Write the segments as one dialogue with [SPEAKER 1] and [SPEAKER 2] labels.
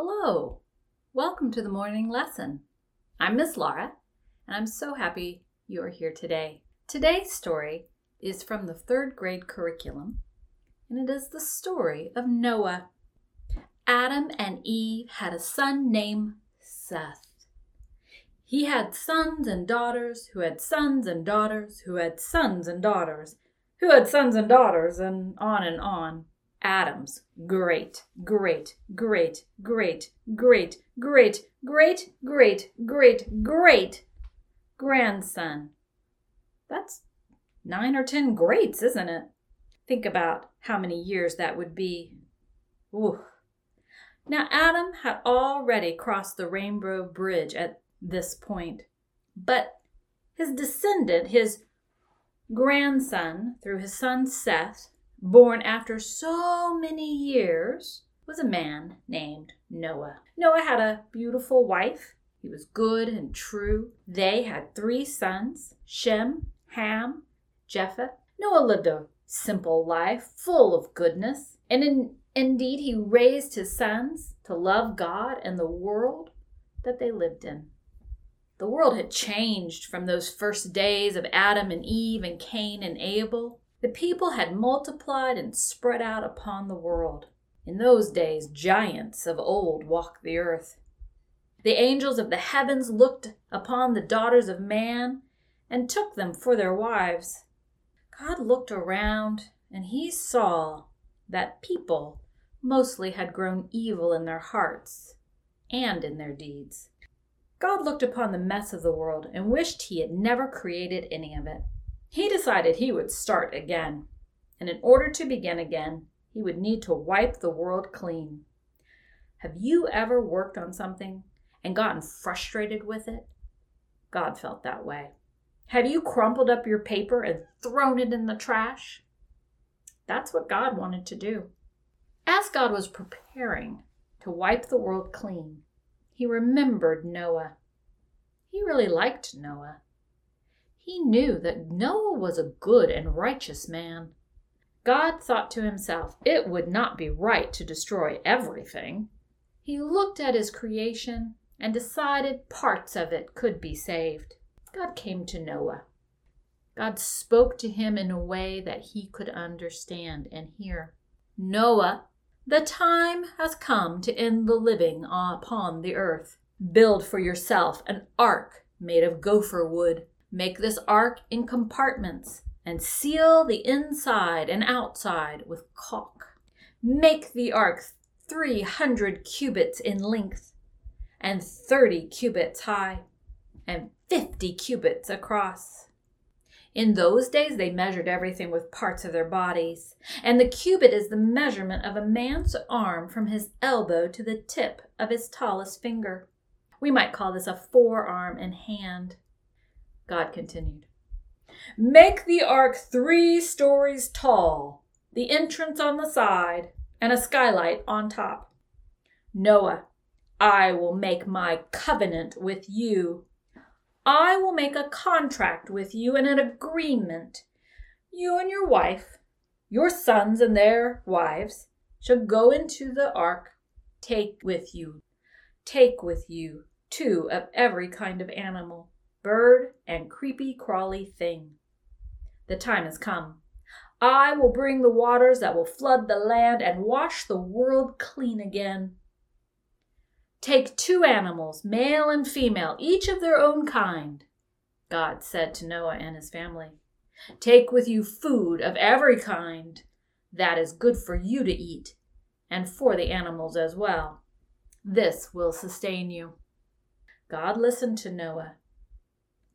[SPEAKER 1] Hello, welcome to the morning lesson. I'm Miss Laura, and I'm so happy you are here today. Today's story is from the third grade curriculum, and it is the story of Noah. Adam and Eve had a son named Seth. He had sons and daughters who had sons and daughters who had sons and daughters who had sons and daughters, and on and on. Adam's great, great, great, great, great, great, great, great, great, great grandson. That's nine or ten greats, isn't it? Think about how many years that would be. Ooh. Now, Adam had already crossed the rainbow bridge at this point, but his descendant, his grandson, through his son Seth, born after so many years, was a man named Noah. Noah had a beautiful wife. He was good and true. They had three sons Shem, Ham, Japheth. Noah lived a simple life, full of goodness, and in, indeed he raised his sons to love God and the world that they lived in. The world had changed from those first days of Adam and Eve and Cain and Abel. The people had multiplied and spread out upon the world. In those days, giants of old walked the earth. The angels of the heavens looked upon the daughters of man and took them for their wives. God looked around and he saw that people mostly had grown evil in their hearts and in their deeds. God looked upon the mess of the world and wished he had never created any of it. He decided he would start again, and in order to begin again, he would need to wipe the world clean. Have you ever worked on something and gotten frustrated with it? God felt that way. Have you crumpled up your paper and thrown it in the trash? That's what God wanted to do. As God was preparing to wipe the world clean, he remembered Noah. He really liked Noah. He knew that Noah was a good and righteous man. God thought to himself, it would not be right to destroy everything. He looked at his creation and decided parts of it could be saved. God came to Noah. God spoke to him in a way that he could understand and hear. Noah, the time has come to end the living upon the earth. Build for yourself an ark made of gopher wood. Make this ark in compartments and seal the inside and outside with caulk. Make the ark 300 cubits in length and 30 cubits high and 50 cubits across. In those days, they measured everything with parts of their bodies, and the cubit is the measurement of a man's arm from his elbow to the tip of his tallest finger. We might call this a forearm and hand. God continued. Make the ark three stories tall, the entrance on the side, and a skylight on top. Noah, I will make my covenant with you. I will make a contract with you and an agreement. You and your wife, your sons and their wives, shall go into the ark. Take with you, take with you two of every kind of animal bird, and creepy crawly thing. The time has come. I will bring the waters that will flood the land and wash the world clean again. Take two animals, male and female, each of their own kind, God said to Noah and his family. Take with you food of every kind that is good for you to eat, and for the animals as well. This will sustain you. God listened to Noah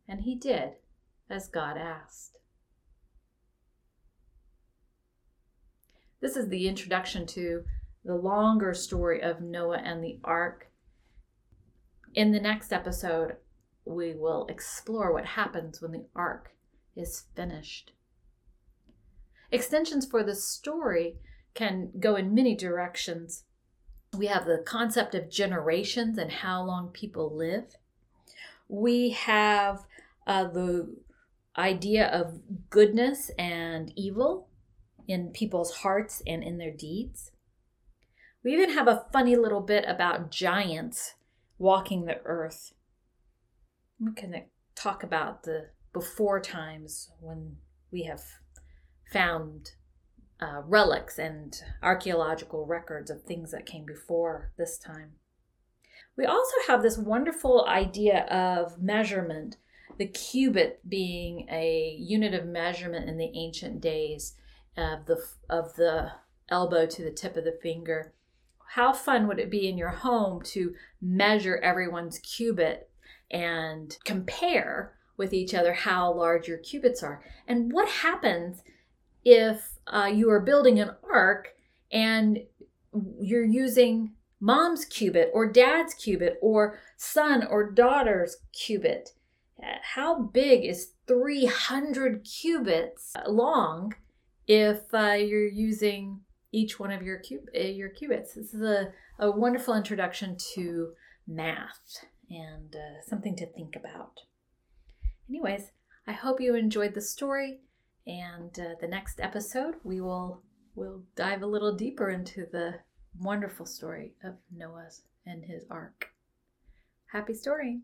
[SPEAKER 1] and he did as God asked. This is the introduction to the longer story of Noah and the ark. In the next episode, we will explore what happens when the ark is finished. Extensions for the story can go in many directions. We have the concept of generations and how long people live. We have uh, the idea of goodness and evil in people's hearts and in their deeds. We even have a funny little bit about giants walking the earth. We can talk about the before times when we have found uh, relics and archaeological records of things that came before this time. We also have this wonderful idea of measurement, the cubit being a unit of measurement in the ancient days of the of the elbow to the tip of the finger. How fun would it be in your home to measure everyone's cubit and compare with each other how large your cubits are? And what happens if uh, you are building an ark and you're using mom's cubit or dad's cubit or son or daughter's cubit? How big is 300 cubits long if uh, you're using each one of your cub- uh, your cubits. This is a, a wonderful introduction to math and uh, something to think about. Anyways, I hope you enjoyed the story, and uh, the next episode we will will dive a little deeper into the wonderful story of Noah and his ark. Happy storying!